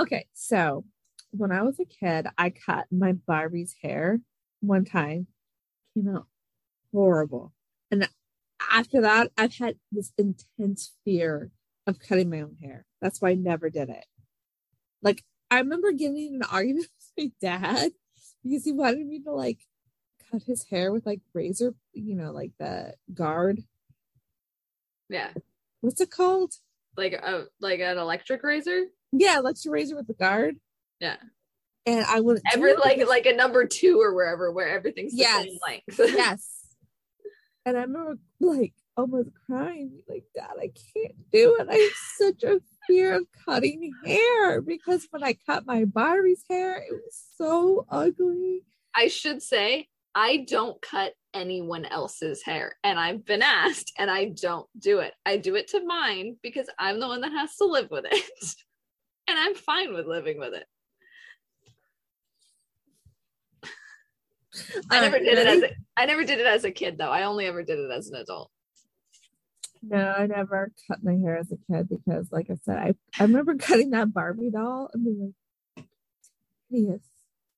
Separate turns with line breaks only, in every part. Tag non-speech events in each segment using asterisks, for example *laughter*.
Okay, so when I was a kid, I cut my Barbie's hair one time. Came out horrible. And after that, I've had this intense fear of cutting my own hair. That's why I never did it. Like, I remember getting an argument *laughs* with my dad because he wanted me to like cut his hair with like razor, you know, like the guard.
Yeah.
What's it called?
Like a like an electric razor?
Yeah, electric razor with the guard.
Yeah.
And I would
Every like like a number two or wherever where everything's the
Yes.
same length. *laughs*
yes. And I remember like almost crying, like, Dad, I can't do it. I have such a fear of cutting hair because when I cut my Barbie's hair, it was so ugly.
I should say I don't cut anyone else's hair and I've been asked and I don't do it. I do it to mine because I'm the one that has to live with it. *laughs* and I'm fine with living with it. I uh, never
Alright,
did it as a, I never did it as a kid though. I only ever did it as an adult.
No, I never cut my hair as a kid because, like I said, I, I remember *laughs* cutting that Barbie doll and being like, hideous.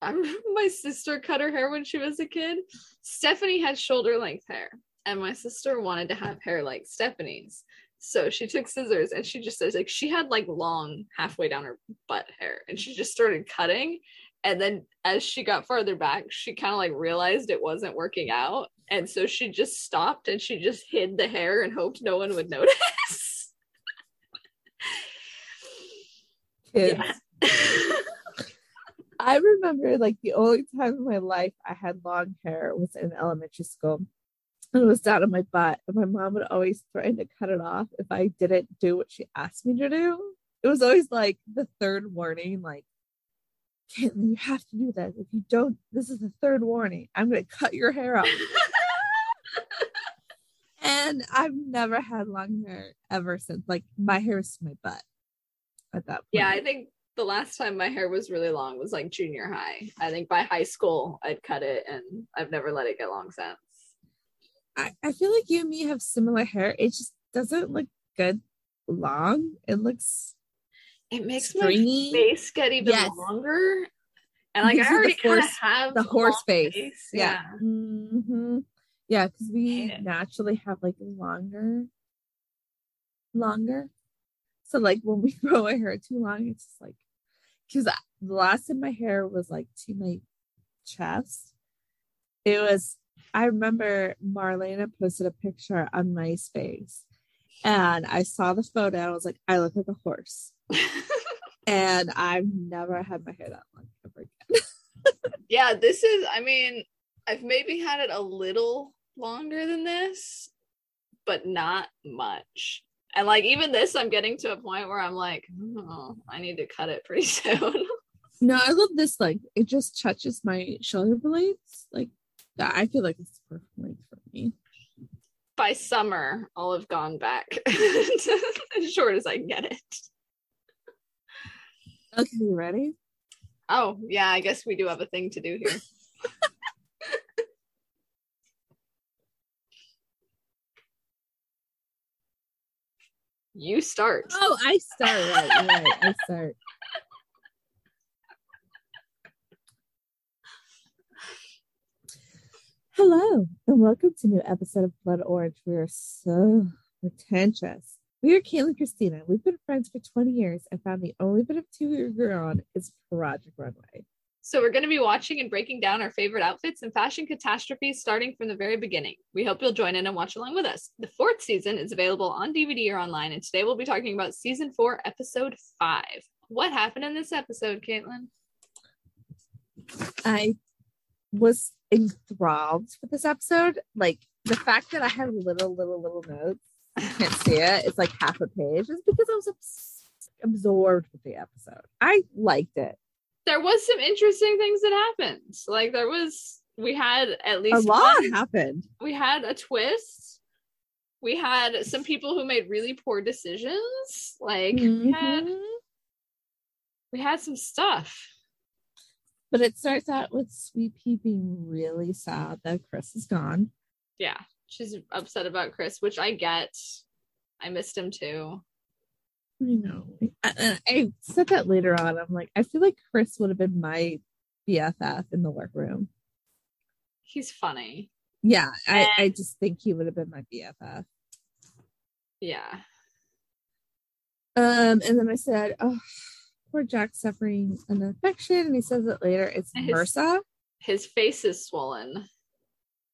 I remember my sister cut her hair when she was a kid. Stephanie had shoulder length hair, and my sister wanted to have hair like Stephanie's. So she took scissors and she just says like she had like long halfway down her butt hair, and she just started cutting. And then as she got farther back, she kind of like realized it wasn't working out, and so she just stopped and she just hid the hair and hoped no one would notice.
Kids.
Yeah.
I remember like the only time in my life I had long hair was in elementary school. And it was down on my butt. And my mom would always threaten to cut it off if I didn't do what she asked me to do. It was always like the third warning, like, Caitlin, you have to do this. If you don't, this is the third warning. I'm gonna cut your hair off. *laughs* and I've never had long hair ever since. Like my hair is to my butt at that point.
Yeah, I think the last time my hair was really long was like junior high. I think by high school I'd cut it and I've never let it get long since.
I, I feel like you and me have similar hair. It just doesn't look good long. It looks
It makes
stringy.
my face get even
Yes.
longer. And like I already kind of
horse-
have
the horse
long
face. Yeah. hmm Yeah, because we naturally have like longer, longer. So like when we *laughs* grow our hair too long, it's just like because the last time my hair was like to my chest, it was. I remember Marlena posted a picture on MySpace, and I saw the photo. And I was like, I look like a horse, *laughs* and I've never had my hair that long ever again. *laughs*
yeah, this is I mean, I've maybe had it a little longer than this, but not much. And like even this, I'm getting to a point where I'm like, oh, I need to cut it pretty *laughs* soon.
No, I love this Like, It just touches my shoulder blades. Like that, I feel like it's perfect length for me.
By summer, I'll have gone back *laughs* as short as I can get it.
Okay, you ready?
Oh, yeah, I guess we do have a thing to do here. *laughs* you start.
Oh, I start right. right. I start. Hello, and welcome to a new episode of Blood Orange. We are so pretentious. We are Caitlin and Christina. We've been friends for 20 years and found the only bit of two we agree on is Project Runway.
So, we're going to be watching and breaking down our favorite outfits and fashion catastrophes starting from the very beginning. We hope you'll join in and watch along with us. The fourth season is available on DVD or online, and today we'll be talking about season four, episode five. What happened in this episode, Caitlin?
I was enthralled with this episode. Like the fact that I had little, little, little notes. I can't see it. It's like half a page. Is because I was abs- absorbed with the episode. I liked it.
There was some interesting things that happened. Like there was, we had at least A
lot
one-
happened.
we had a twist. We had some people who made really poor decisions. Like we had
Mhm.
we had some stuff.
But it starts out with Sweet P being really sad that Chris is gone.
Yeah, she's upset about Chris, which I get. I missed him too.
I know. I, I said that later on. I'm like, I feel like Chris would have been my BFF in the workroom.
He's funny.
Yeah, I, I just think he would have been my BFF.
Yeah.
Um, and then I said, "Oh, poor Jack suffering an infection," and he says it later. It's
His-
MRSA.
His face is swollen.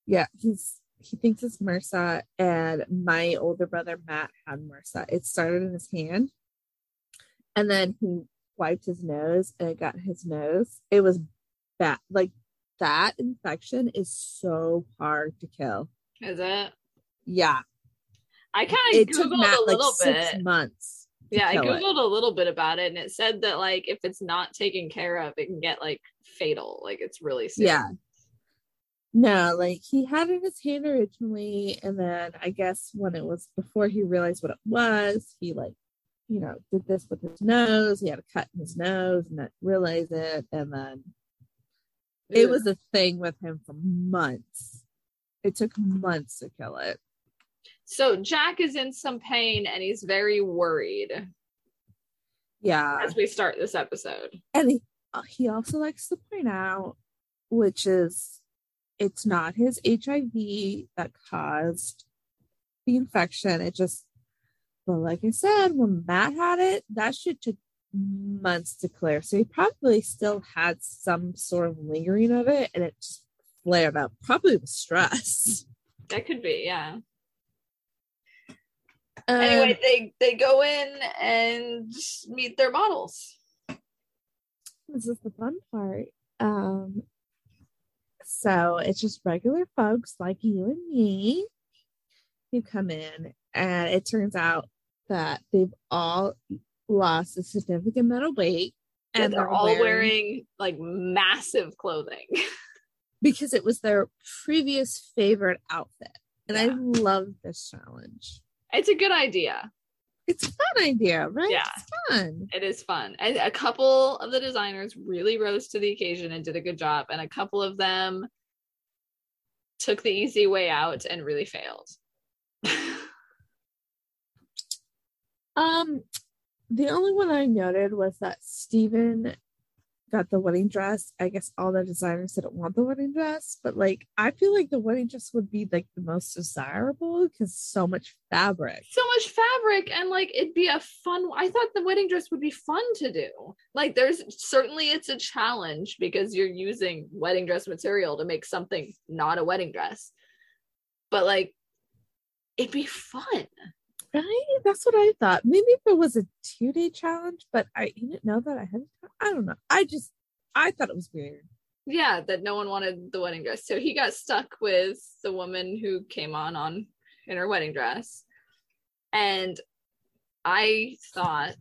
Yeah, he's he thinks it's MRSA, and my older brother Matt had MRSA. It started in his hand, and then he wiped his nose, and it got his nose. It was bad. Like that infection is so hard to kill.
Is it?
Yeah,
I kind of
it took Matt
a
like
little
six
bit.
months.
Yeah, I
kill it.
googled a little bit about it, and it said that like if it's not taken care of, it can get like fatal. Like it's really serious.
Yeah. No, like he had it in his hand originally, and then I guess when it was before he realized what it was, he like, you know, did this with his nose. He had a cut in his nose and not realize it, and then it was a thing with him for months. It took months to kill it.
So Jack is in some pain, and he's very worried
Yeah,
as we start this episode.
and he, uh, he also likes to point out, which is, it's not his HIV that caused the infection. It just, but like I said, when Matt had it, that shit took months to clear. So he probably still had some sort of lingering of it, and it just flared up. Probably with stress.
That could be, yeah.
Um,
anyway, they they go in and meet their models.
this is the fun part. Um, so it's just regular folks like you and me who come in, and it turns out that they've all lost a significant amount of weight,
And they're all wearing like massive clothing. *laughs*
because it was their previous favorite outfit, and I love this challenge.
It's a good idea.
It's a fun idea, right?
Yeah.
It's fun.
It is fun. And a couple of the designers really rose to the occasion and did a good job. And a couple of them took the easy way out and really failed. *laughs*
Um, the only one I noted was that Steven got the wedding dress. I guess all the designers didn't want the wedding dress, but like I feel like the wedding dress would be like the most desirable because so much fabric.
so much fabric and like it'd be a fun I thought the wedding dress would be fun to do. Like there's certainly it's a challenge because you're using wedding dress material to make something not a wedding dress. But like it'd be fun.
Right? That's what I thought. Maybe if it was a two day challenge, but I didn't know that I had. I don't know. I just I thought it was weird.
Yeah, that no one wanted the wedding dress. So he got stuck with the woman who came on on in her wedding dress. And I thought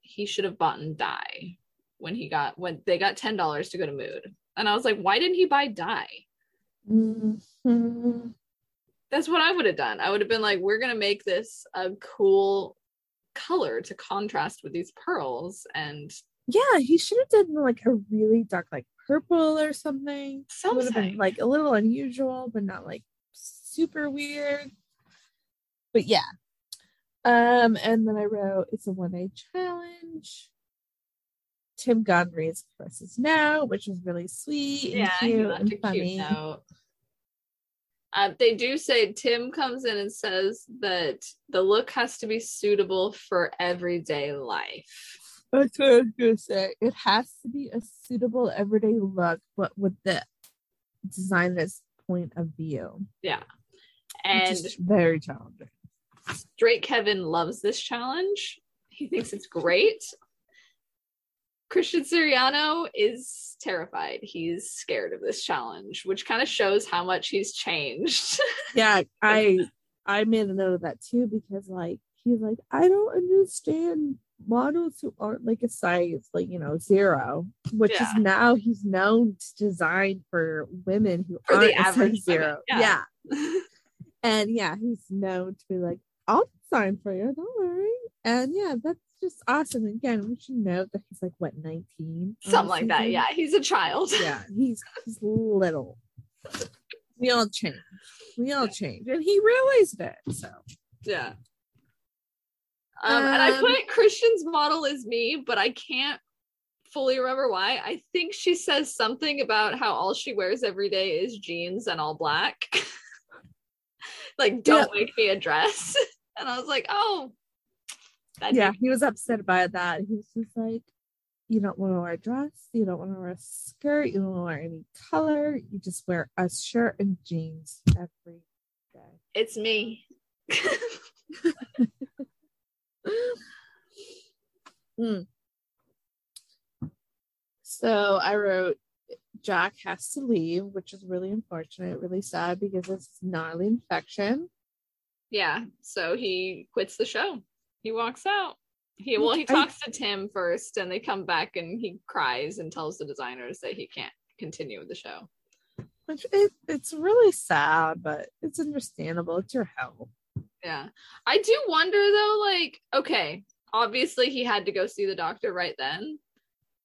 he should have bought and dye when he got when they got ten dollars to go to Mood. And I was like, why didn't he buy dye?
Mhm.
That's what I would have done. I would have been like, we're gonna make this a cool color to contrast with these pearls and
Yeah, he should have done like a really dark, like purple or something. It would have been
something.
like a little unusual, but not like super weird. But yeah. Um, and then I wrote it's a one day challenge. Tim Gunn reads Chris's note, which was really sweet and
yeah, he
cute
left
and
a
funny.
cute note. Uh, they do say Tim comes in and says that the look has to be suitable for everyday life.
That's what I was gonna say. It has to be a suitable everyday look, but with the designer's point of view.
Yeah. And
very challenging.
Straight Kevin loves this challenge. He thinks it's great. Christian Siriano is terrified. He's scared of this challenge, which kind of shows how much he's changed. *laughs*
yeah i i made a note of that too because like he's like i don't understand models who aren't like a size like you know zero which
Yeah.
is now he's known to design for women who
For
aren't a
average
size zero
women,
yeah.
yeah. *laughs*
and yeah he's known to be like i'll design for you don't worry and yeah that's just awesome again we should note that he's like what 19 on
Something like that. Yeah, he's a child. *laughs*
yeah he's he's little we all change we all change and he realized it so
Yeah. Um, and I
Um,
put Christian's model is me, but I can't fully remember why. I think she says something about how all she wears every day is jeans and all black. *laughs* like, don't
Yeah.
make me a dress. *laughs* and I was like, oh,
yeah, he was upset about that. He was just like, you don't want to wear a dress, you don't want to wear a skirt, you don't want to wear any color, you just wear a shirt and jeans every day.
it's me. *laughs*
Mm. So I wrote Jack has to leave, which is really unfortunate, really sad because it's gnarly infection.
yeah. So he quits the show. He walks out. He well, he talks to Tim first, and they come back, and he cries and tells the designers that he can't continue with the show.
Which it, it's really sad, but it's understandable. It's your health.
Yeah. I do wonder though, like, okay, obviously he had to go see the doctor right then,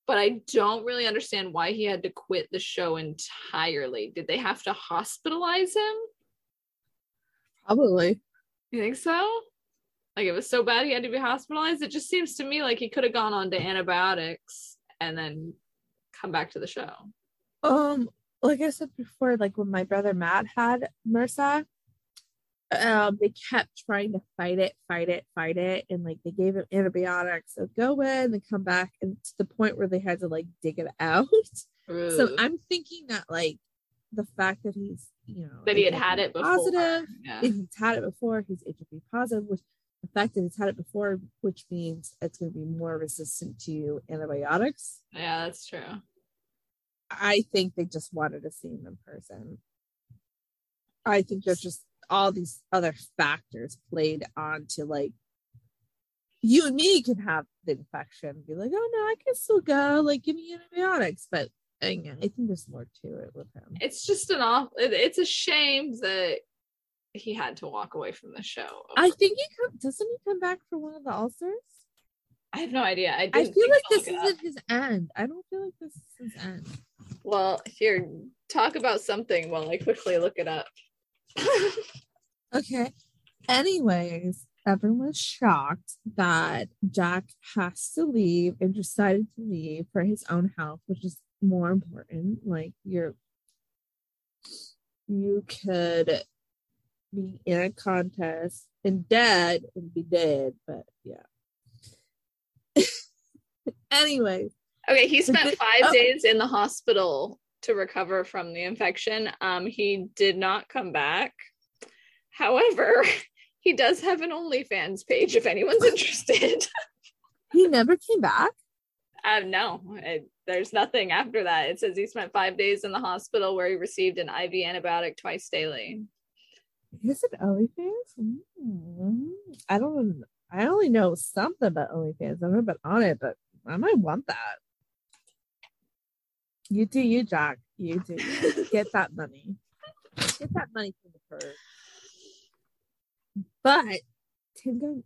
but I don't really understand why he had to quit the show entirely. Did they have to hospitalize him?
Probably.
You think so? Like, it was so bad he had to be hospitalized? It just seems to me like he could have gone on to antibiotics and then come back to the show.
Um, like I said before, like when my brother Matt had MRSA, um, they kept trying to fight it, fight it, fight it, and like they gave him antibiotics. So go in and come back, and to the point where they had to like dig it *laughs* out. So I'm thinking that like the fact that he's you know
that he had had it before.
positive,
Yeah.
he's had it before, he's HIV positive, which the fact that he's had it before, which means it's going to be more resistant to antibiotics.
yeah, that's true.
I think they just wanted to see him in person. I think there's just all these other factors played onto like you and me can have the infection, be like, oh no, I can still go, like give me antibiotics. But again, I think there's more to it with him.
It's just an off. it- It's a shame that he had to walk away from the show.
I think he come doesn't he come back for one of the All Stars?
I have no idea. I,
I feel like this
look it up.
isn't his end. I don't feel like this is his end.
Well, here, talk about something while I quickly look it up. *laughs*
Okay. Anyways, everyone was shocked that Jack has to leave and decided to leave for his own health, which is more important. Like you're you could be in a contest and dead and be dead, but yeah. *laughs* anyway.
Okay, he spent five
oh.
days in the hospital to recover from the infection. Um, he did not come back. However, *laughs* he does have an OnlyFans page if anyone's *laughs* interested.
he never came back.
Um, no, it, there's nothing after that. It says he spent five days in the hospital where he received an IV antibiotic twice daily.
Is it OnlyFans? Mm, I don't. I only know something about OnlyFans. I've never been on it, but I might want that. You do you, Jack. You do. you. *laughs* Get that money. Get that money from the purse. But Tim Gunn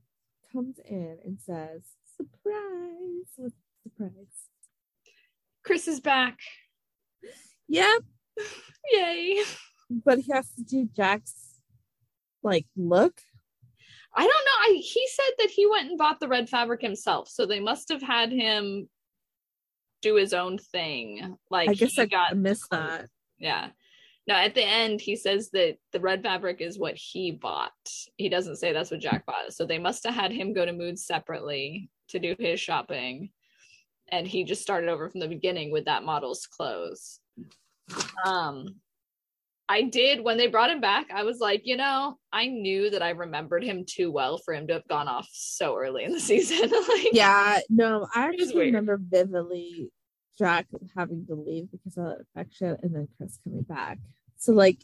comes in and says, "Surprise! Surprise?"
Chris is back.
Yep. *laughs*
Yay.
But he has to do Jack's like look.
I don't know. I he said that he went and bought the red fabric himself, so they must have had him do his own thing. Like
I guess
he
I
got
missed that.
Yeah. No, at the end he says that the red fabric is what he bought. He doesn't say that's what Jack bought. So they must have had him go to Mood separately to do his shopping. And he just started over from the beginning with that model's clothes. Um I did when they brought him back, I was like, you know, I knew that I remembered him too well for him to have gone off so early in the *laughs* season. *laughs* like
Yeah, no, I
It was
actually
weird.
remember vividly Jack having to leave because of that infection and then Chris coming back. So like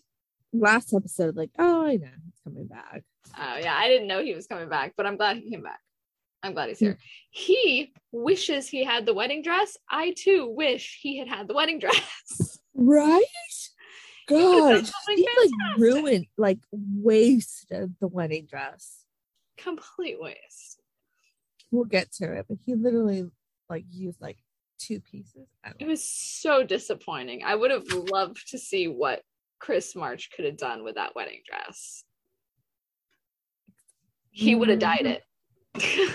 last episode, like, oh I know he's coming back.
Oh yeah, I didn't know he was coming back, but I'm glad he came back. I'm glad he's hmm. here. He wishes he had the wedding dress. I too wish he had had the wedding dress. *laughs*
Right? God,
something
he like ruined, like wasted the wedding dress.
Complete waste.
We'll get to it, but he literally like used like two pieces.
It was so disappointing. I would have loved to see what Chris March could have done with that wedding dress. He would mm-hmm. *laughs* have dyed it.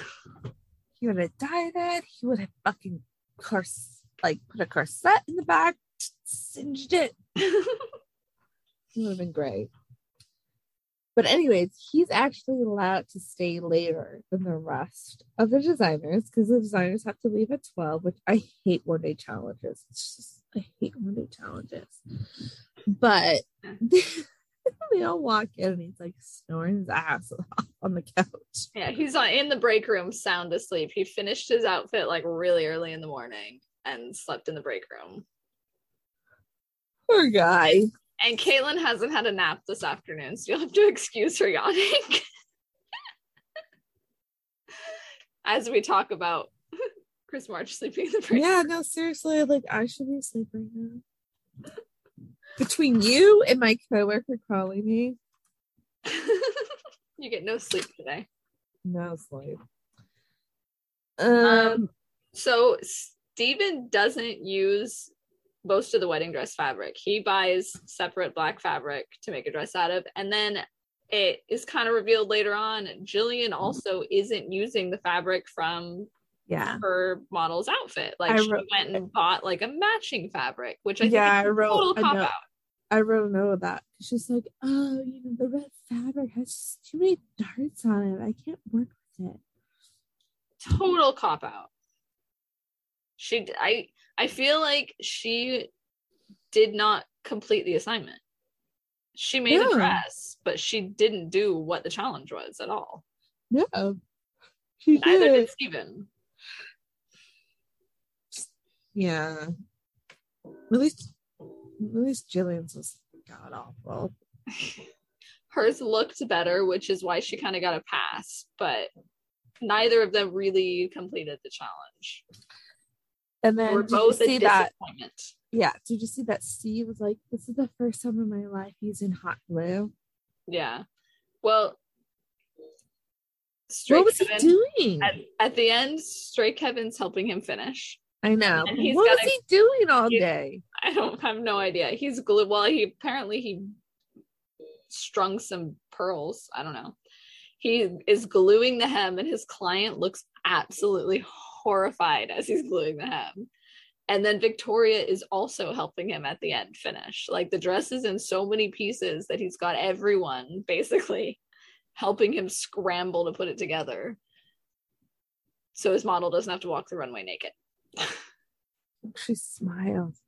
He would have dyed it. He would have fucking course like put a corset in the back, singed it. *laughs* He would have been great. But anyways, he's actually allowed to stay later than the rest of the designers because the designers have to leave at 12, which I hate one day challenges. It's just I hate one day challenges. But *laughs* they all walk in and he's like snoring his ass off on the couch.
Yeah, he's on in the break room sound asleep. He finished his outfit like really early in the morning and slept in the break room.
Poor guy.
And Caitlin hasn't had a nap this afternoon, so you'll have to *laughs* excuse her yawning. *laughs* As we talk about *laughs* Chris March sleeping in the break
Yeah, no, seriously, like I should be sleeping now. Between you and my coworker calling me,
you get no sleep today.
no sleep. Um,
Um, So Steven doesn't use most of the wedding dress fabric. He buys separate black fabric to make a dress out of. And then it is kind of revealed later on Jillian also isn't using the fabric from
yeah.
her model's outfit. Like
I
she
wrote-
went and bought like a matching fabric, which I think
Yeah,
is
I
a
wrote
total cop out.
I wrote a note of that. She's like, oh, you know, the red fabric has too many darts on it. I can't work with it.
total cop out. She I I feel like she did not complete the assignment. She made
Yeah.
a dress, but she didn't do what the challenge was at all.
Yeah. She
Neither
did.
did Steven.
Yeah. At least at least Jillian's was god awful. *laughs*
Hers looked better, which is why she kind of got a pass, but neither of them really completed the challenge.
And then
were both
see that yeah, did you see that Steve was like, This is the first time in my life using hot glue?
Yeah. Well, Stray
what was
Kevin,
he doing?
At, at the end, Stray Kevin's helping him finish.
I know. What was he doing all day?
I don't have no idea. He's glue. Well, he apparently he strung some pearls. I don't know. He is gluing the hem, and his client looks absolutely horrified as he's gluing the hem. And then Victorya is also helping him at the end finish. Like the dress is in so many pieces that he's got everyone basically *laughs* helping him scramble to put it together. So his model doesn't have to walk the runway naked. *laughs*
She smiles.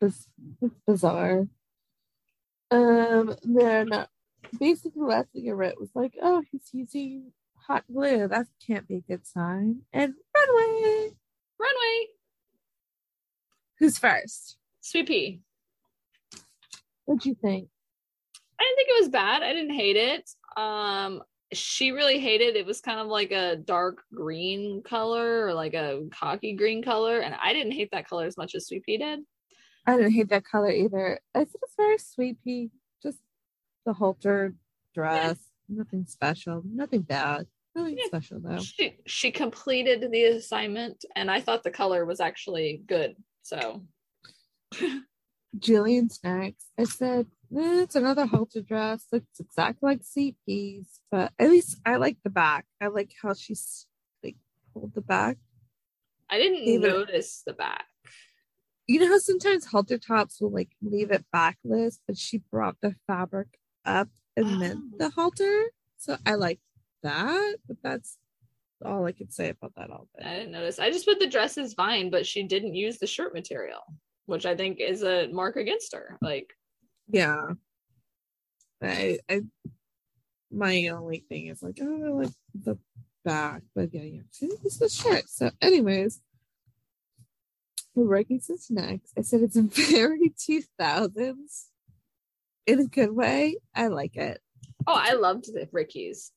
It's, bizarre. Um, then basically last thing I read was like, oh, he's using hot glue. That can't be a good sign. And runway.
Runway,
Who's first?
Sweet P.
What'd you think?
I didn't think it was bad. I didn't hate it. Um, she really hated it It was kind of like a dark green color or like a cocky green color, and I didn't hate that color as much as Sweet P did.
I didn't hate that color either. I thought it very Sweet P. Just the halter dress. Nothing special. Nothing bad.
Yeah. *laughs*
special though.
She she completed the assignment, and I thought the color was actually good. So *laughs*
Jillian's next. I said, eh, it's another halter dress. Looks exactly like CP's, but at least I like the back. I like how she's like pulled the back.
I didn't
it-
notice the back.
You know how sometimes halter tops will like leave it backless, but she brought the fabric up and then
Oh.
the halter. So I like that, but that's all I could say about that outfit.
I didn't notice. I just put the dress is fine, but she didn't use the shirt material, which I think is a mark against her. Like
Yeah. I I my only thing is like, oh, I like the back, but yeah, yeah. It's the shirt. So, anyways, the Ricky's is next. I said it's *laughs* very 2000s in a good way. I like it.
Oh, I loved the Ricky's.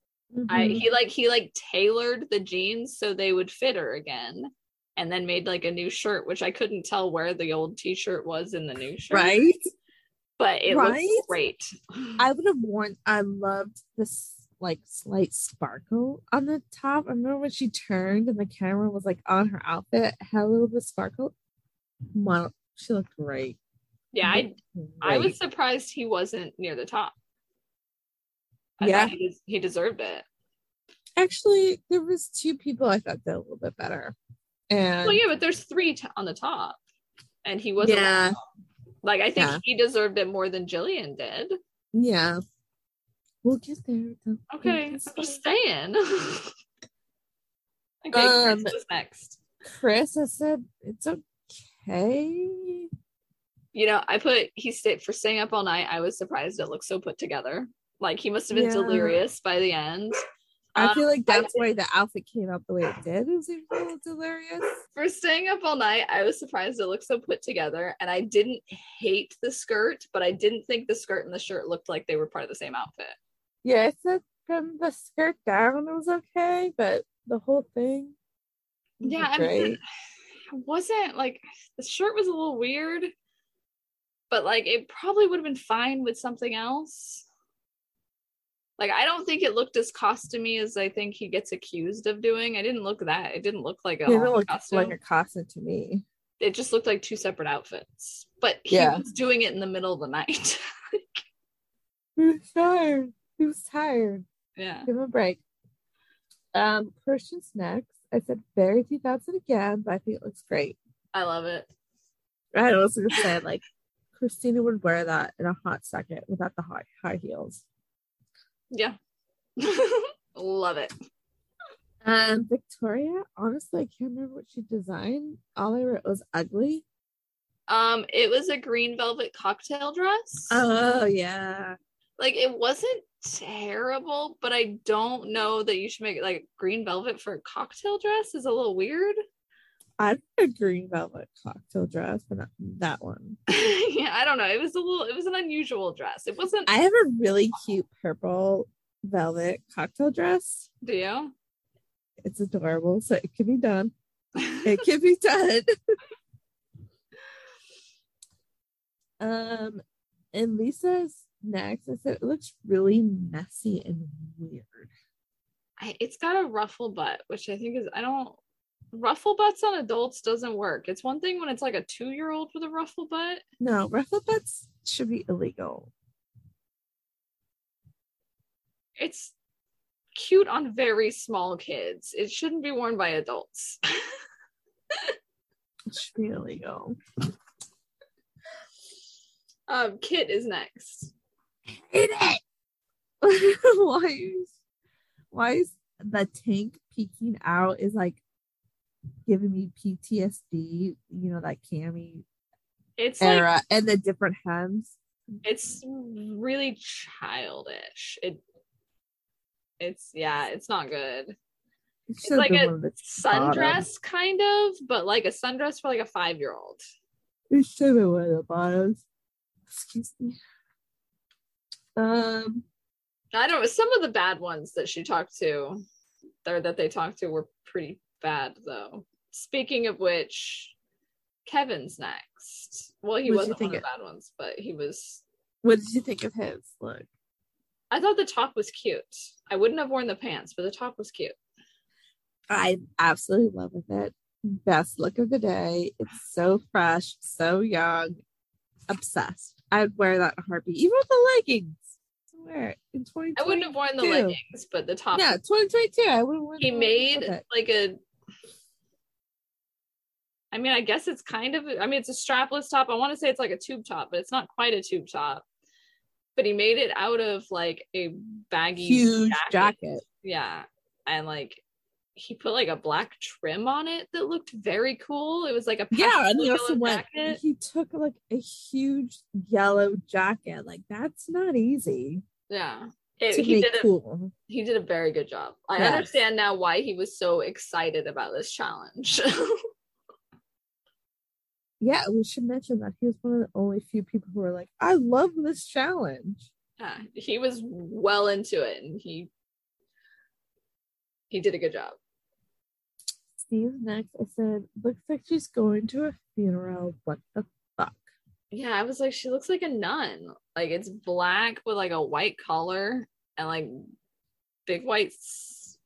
I
Mhm.
he like he like tailored the jeans so they would fit her again, and then made like a new shirt, which I couldn't tell where the old T-shirt was in the new shirt.
right?
but it
Right?
looks great.
I *sighs* would have worn. I loved this like slight sparkle on the top. I remember when she turned and the camera was like on her outfit, it had a little bit of sparkle. Wow, she looked great.
yeah, I I was surprised he wasn't near the top. I
Yeah.
he, des- he deserved it.
Actually, there was two people I thought did a little bit better. And
Well, yeah, but there's three t- on the top, and he wasn't.
Yeah.
Like I think
Yeah.
he deserved it more than Jillian did.
yeah. We'll get there. though.
Okay,
We'll
I'm just saying. *laughs* okay,
Um,
Chris next.
Chris, I said it's okay.
You know, I put he stayed for staying up all night. I was surprised it looked so put together. Like he must have been
Yeah.
delirious by the end.
I
Um,
feel like
I
that's why the outfit came out the way it did. It was a little delirious.
For staying up all night, I was surprised it looked so put together. And I didn't hate the skirt, but I didn't think the skirt and the shirt looked like they were part of the same outfit.
Yeah, I said from the skirt down it was okay, but the whole thing.
Yeah, I
great.
it wasn't like the shirt was a little weird, but like it probably would have been fine with something else. Like I don't think it looked as costumey as I think he gets accused of doing. I didn't look that. It didn't look like a
It didn't look
costume.
like a costume to me.
it just looked like two separate outfits. But he
Yeah.
was doing it in the middle of the night. *laughs*
He was tired. He was tired.
yeah.
Give him a break. Um, Christian's next. I said very 2000 again, but I think it looks great.
I love it.
I was gonna say like Christina would wear that in a hot second without the high high heels.
Yeah. *laughs* love it.
Um, Victorya, honestly, I can't remember what she designed. All I wrote was ugly.
Um, it was a green velvet cocktail dress.
Oh yeah.
like it wasn't terrible, but I don't know that you should make it like green velvet for a cocktail dress is a little weird.
I a green velvet cocktail dress, but not that one. *laughs*
yeah, I don't know. It was a little it was an unusual dress. It wasn't
I have a really cute purple velvet cocktail dress.
do you?
It's adorable, so it can be done. *laughs* It can be done. um, and Lisa's next. I said it looks really messy and weird.
I, it's got a ruffle butt, which I think is I don't ruffle butts on adults doesn't work. It's one thing when it's like a two year old with a ruffle butt.
No, ruffle butts should be illegal.
It's cute on very small kids. It shouldn't be worn by adults. *laughs*
It should be illegal.
um, Kit is next.
Hate it. *laughs* why is why is the tank peeking out is like giving me PTSD, you know, that cami
It's like
era and the different hems.
it's really childish. It it's yeah, it's not good.
It
It's like a
the bottom.
sundress kind of, but like a sundress for like a five year old.
It should been one of the bottoms. Excuse me. Um,
I don't know. Some of the bad ones that she talked to, or that they talked to, were pretty bad though. Speaking of which, Kevin's next. Well, he wasn't one of the bad ones, but he was.
what did you think of his look?
I thought the top was cute. I wouldn't have worn the pants, but the top was cute.
I absolutely love it. Best look of the day. It's so fresh, so young. Obsessed. I'd wear that in heartbeat, even with the leggings. I wear it in 2020.
I wouldn't have worn the leggings, but the top.
Yeah, 2022. I wouldn't wear
he
the
made like a I mean, I guess it's kind of I mean it's a strapless top. I want to say it's like a tube top, but it's not quite a tube top. But he made it out of like a baggy
huge jacket.
Yeah. And like he put like a black trim on it that looked very cool. It was like a
Yeah, and he also went.
jacket.
He took like a huge yellow jacket. Like that's not easy
Yeah. It- he did a he did a very good job. I
Yes.
understand now why he was so excited about this challenge. *laughs*
Yeah, we should mention that he was one of the only few people who were like, "I love this challenge."
yeah, he was well into it and he he did a good job.
Steve's next. I said, "Looks like she's going to a funeral. What the fuck?"
Yeah, I was like, she looks like a nun. Like it's black with like a white collar and like big white s-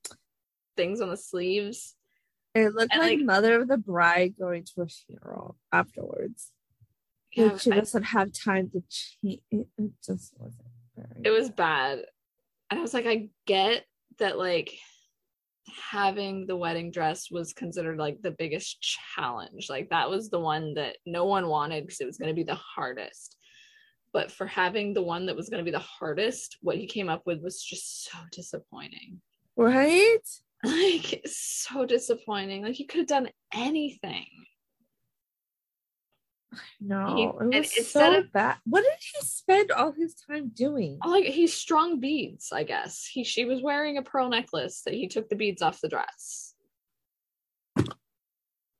things on the sleeves.
It looked
And,
like,
like-
mother of the bride going to a funeral afterwards.
Yeah,
like she
I-
doesn't have time to change. It, it just wasn't very.
it was bad. And I was like, I get that like having the wedding dress was considered like the biggest challenge. Like that was the one that no one wanted because it was going to be the hardest. But for having the one that was going to be the hardest, what he came up with was just so disappointing.
Right?
Like so disappointing. Like he could have done anything.
No,
He-
it was
instead
so
of-
bad. What did he spend all his time doing?
Oh, like he strung beads, I guess. He she was wearing a pearl necklace that he took the beads off the dress.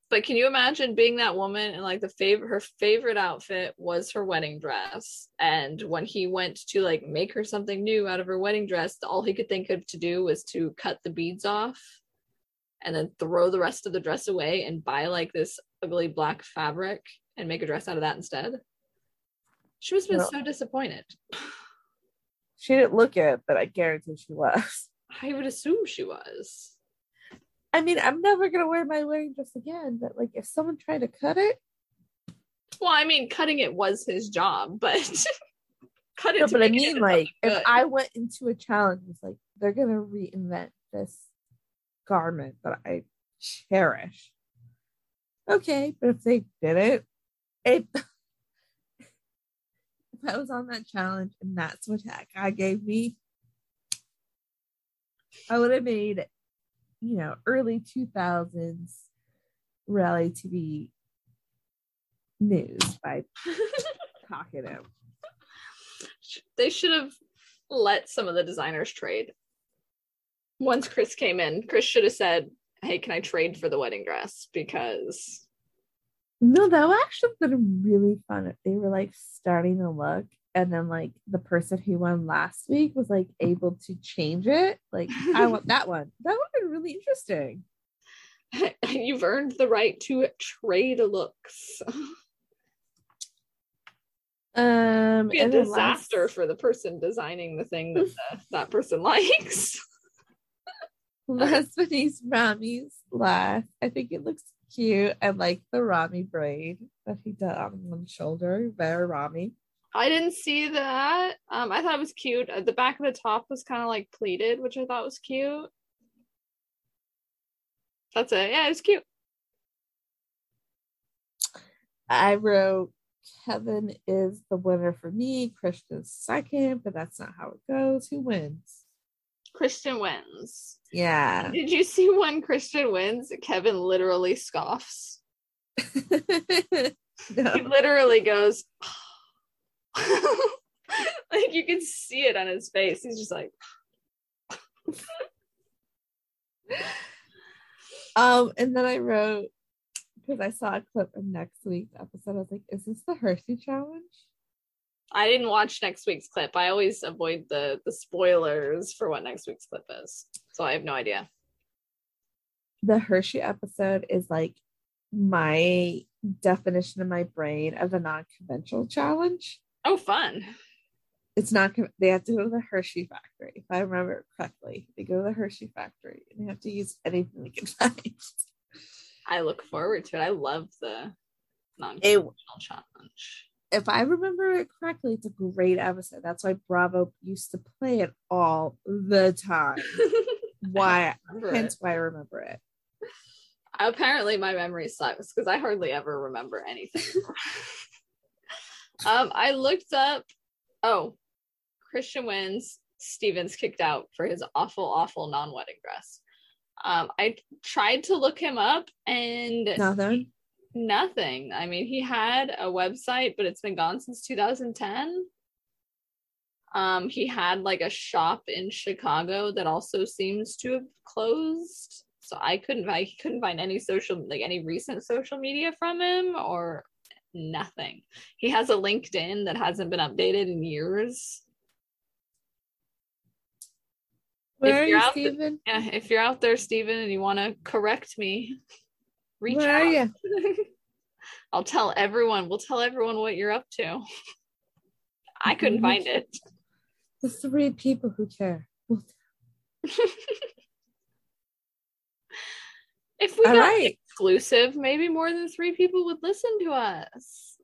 But can you imagine being that woman and like the favorite her favorite outfit was her wedding dress and when he went to like make her something new out of her wedding dress all he could think of to do was to cut the beads off and then throw the rest of the dress away and buy like this ugly black fabric and make a dress out of that instead. She must have been
Well-
so disappointed.
She didn't look it, but I guarantee she was. *laughs*
I would assume she was.
I mean, I'm never gonna wear my wedding dress again, but like if someone tried to cut it,
Well, I mean, cutting it was his job, but *laughs* cut it.
no, but I mean, like if I went into a challenge, it's like they're gonna reinvent this garment that I cherish. Okay, but if they did it, it *laughs* if I was on that challenge and that's what that guy gave me, I would have made, you know, early 2000s reality TV news by *laughs* talking him.
they should have let some of the designers trade. Once Chris came in, Chris should have said, "Hey, can I trade for the wedding dress?" Because
No, that would actually have been really fun if they were like starting to look and then like the person who won last week was like able to change it. Like, I want *laughs* that one. That would have been really interesting. *laughs*
you've earned the right to trade looks.
Um
Be a disaster
last,
for the person designing the thing that the, *laughs* that person likes.
last but not Rami's last. I think it looks cute. I like the Rami braid that he did on one shoulder. Very Rami.
I didn't see that. Um, I thought it was cute. Uh, The back of the top was kind of like pleated, which I thought was cute. That's it. Yeah, it was cute.
I wrote Kevin is the winner for me, Christian's second, but that's not how it goes. Who wins?
Christian wins.
Yeah.
Did you see when Christian wins? Kevin literally scoffs. *laughs* He literally goes, *sighs* like you can see it on his face. He's just like, *sighs*
Um, and then I wrote because I saw a clip of next week's episode. I was like, is this the Hershey challenge?
I didn't watch next week's clip. I always avoid the the spoilers for what next week's clip is, so I have no idea.
The Hershey episode is like my definition in my brain of a non-conventional challenge.
Oh, fun!
it's not they have to go to the Hershey factory if I remember correctly. They go to the Hershey factory and they have to use anything they can find.
I look forward to it. I love the non-conventional challenge.
If I remember it correctly, it's a great episode. That's why Bravo used to play it all the time. *laughs* Why? Hence
it.
why I remember it.
Apparently, my memory sucks because I hardly ever remember anything. um, I looked up. Oh, Christian wins. Stevens kicked out for his awful, awful non-wedding dress. Um, I tried to look him up and
Nothing.
Nothing. I mean, he had a website, but it's been gone since 2010. Um, he had like a shop in Chicago that also seems to have closed. So I couldn't I couldn't find any social like any recent social media from him or nothing. He has a LinkedIn that hasn't been updated in years.
Where
If you're
you,
out th- Yeah, if you're out there, Steven, and you want to correct me, reach
Where
out.
are you? *laughs*
I'll tell everyone. We'll tell everyone what you're up to. I couldn't find it.
The three people who care. *laughs*
If we
All
got
right.
exclusive, maybe more than three people would listen to us.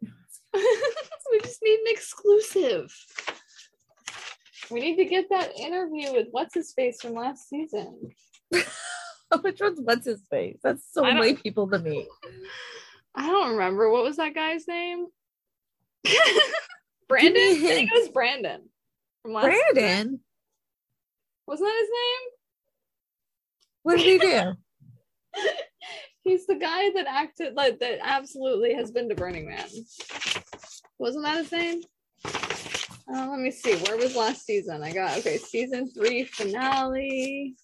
*laughs* we just need an exclusive. We need to get that interview with what's his face from last season. *laughs*
Which one's what's his face? That's so many people to me.
I don't remember what was that guy's name. *laughs* Brandon. I think it was Brandon. From last season.
Brandon,
Wasn't that his name?
what did he do? *laughs*
He's the guy that acted like that absolutely has been to Burning Man. Wasn't that his name? Uh, let me see. Where was last season? I got okay, season three finale.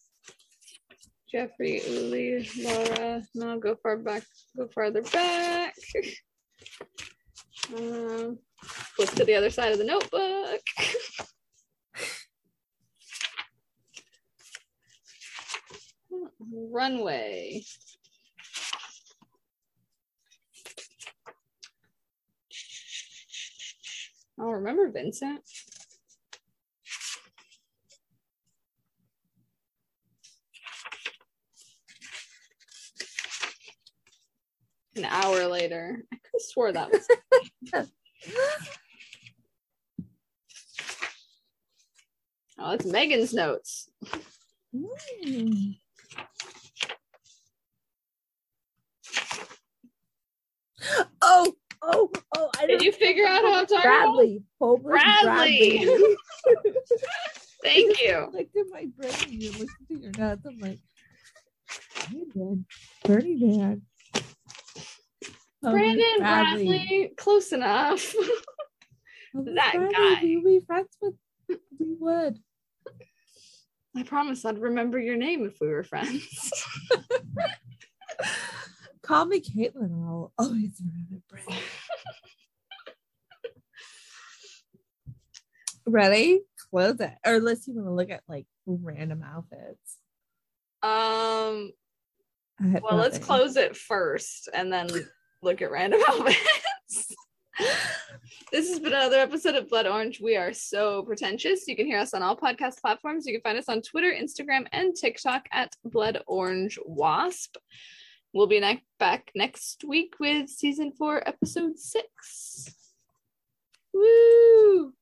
Jeffrey, Uli, Laura. No, go far back. Go farther back. um, flip to the other side of the notebook. *laughs* Runway. Oh, remember Vincent? An hour later. *laughs* I could have swore that was. *laughs* Oh, it's Megan's notes.
Mm. Oh, oh, oh! I
Did you figure out how I'm talking?
Bradley. Hopeless
Bradley.
Bradley. *laughs*
Thank you.
Like in my brain, you're listening to your notes. I'm like, Bernie Man, Bernie Man. Hopeless
Brandon Bradley. close enough. *laughs* That
Bradley,
guy.
We would be friends with. We would.
I promise I'd remember your name if we were friends. *laughs*
Call me Caitlin. I'll always remember Brandon. *laughs* Ready? Close it. Or unless you want to look at like random outfits.
um, well, let's close it first and then look at random *laughs* outfits. this has been another episode of Blood Orange. We are so pretentious. You can hear us on all podcast platforms. You can find us on Twitter, Instagram, and TikTok at Blood Orange Wasp. We'll be ne- back next week with season four, episode six. Woo!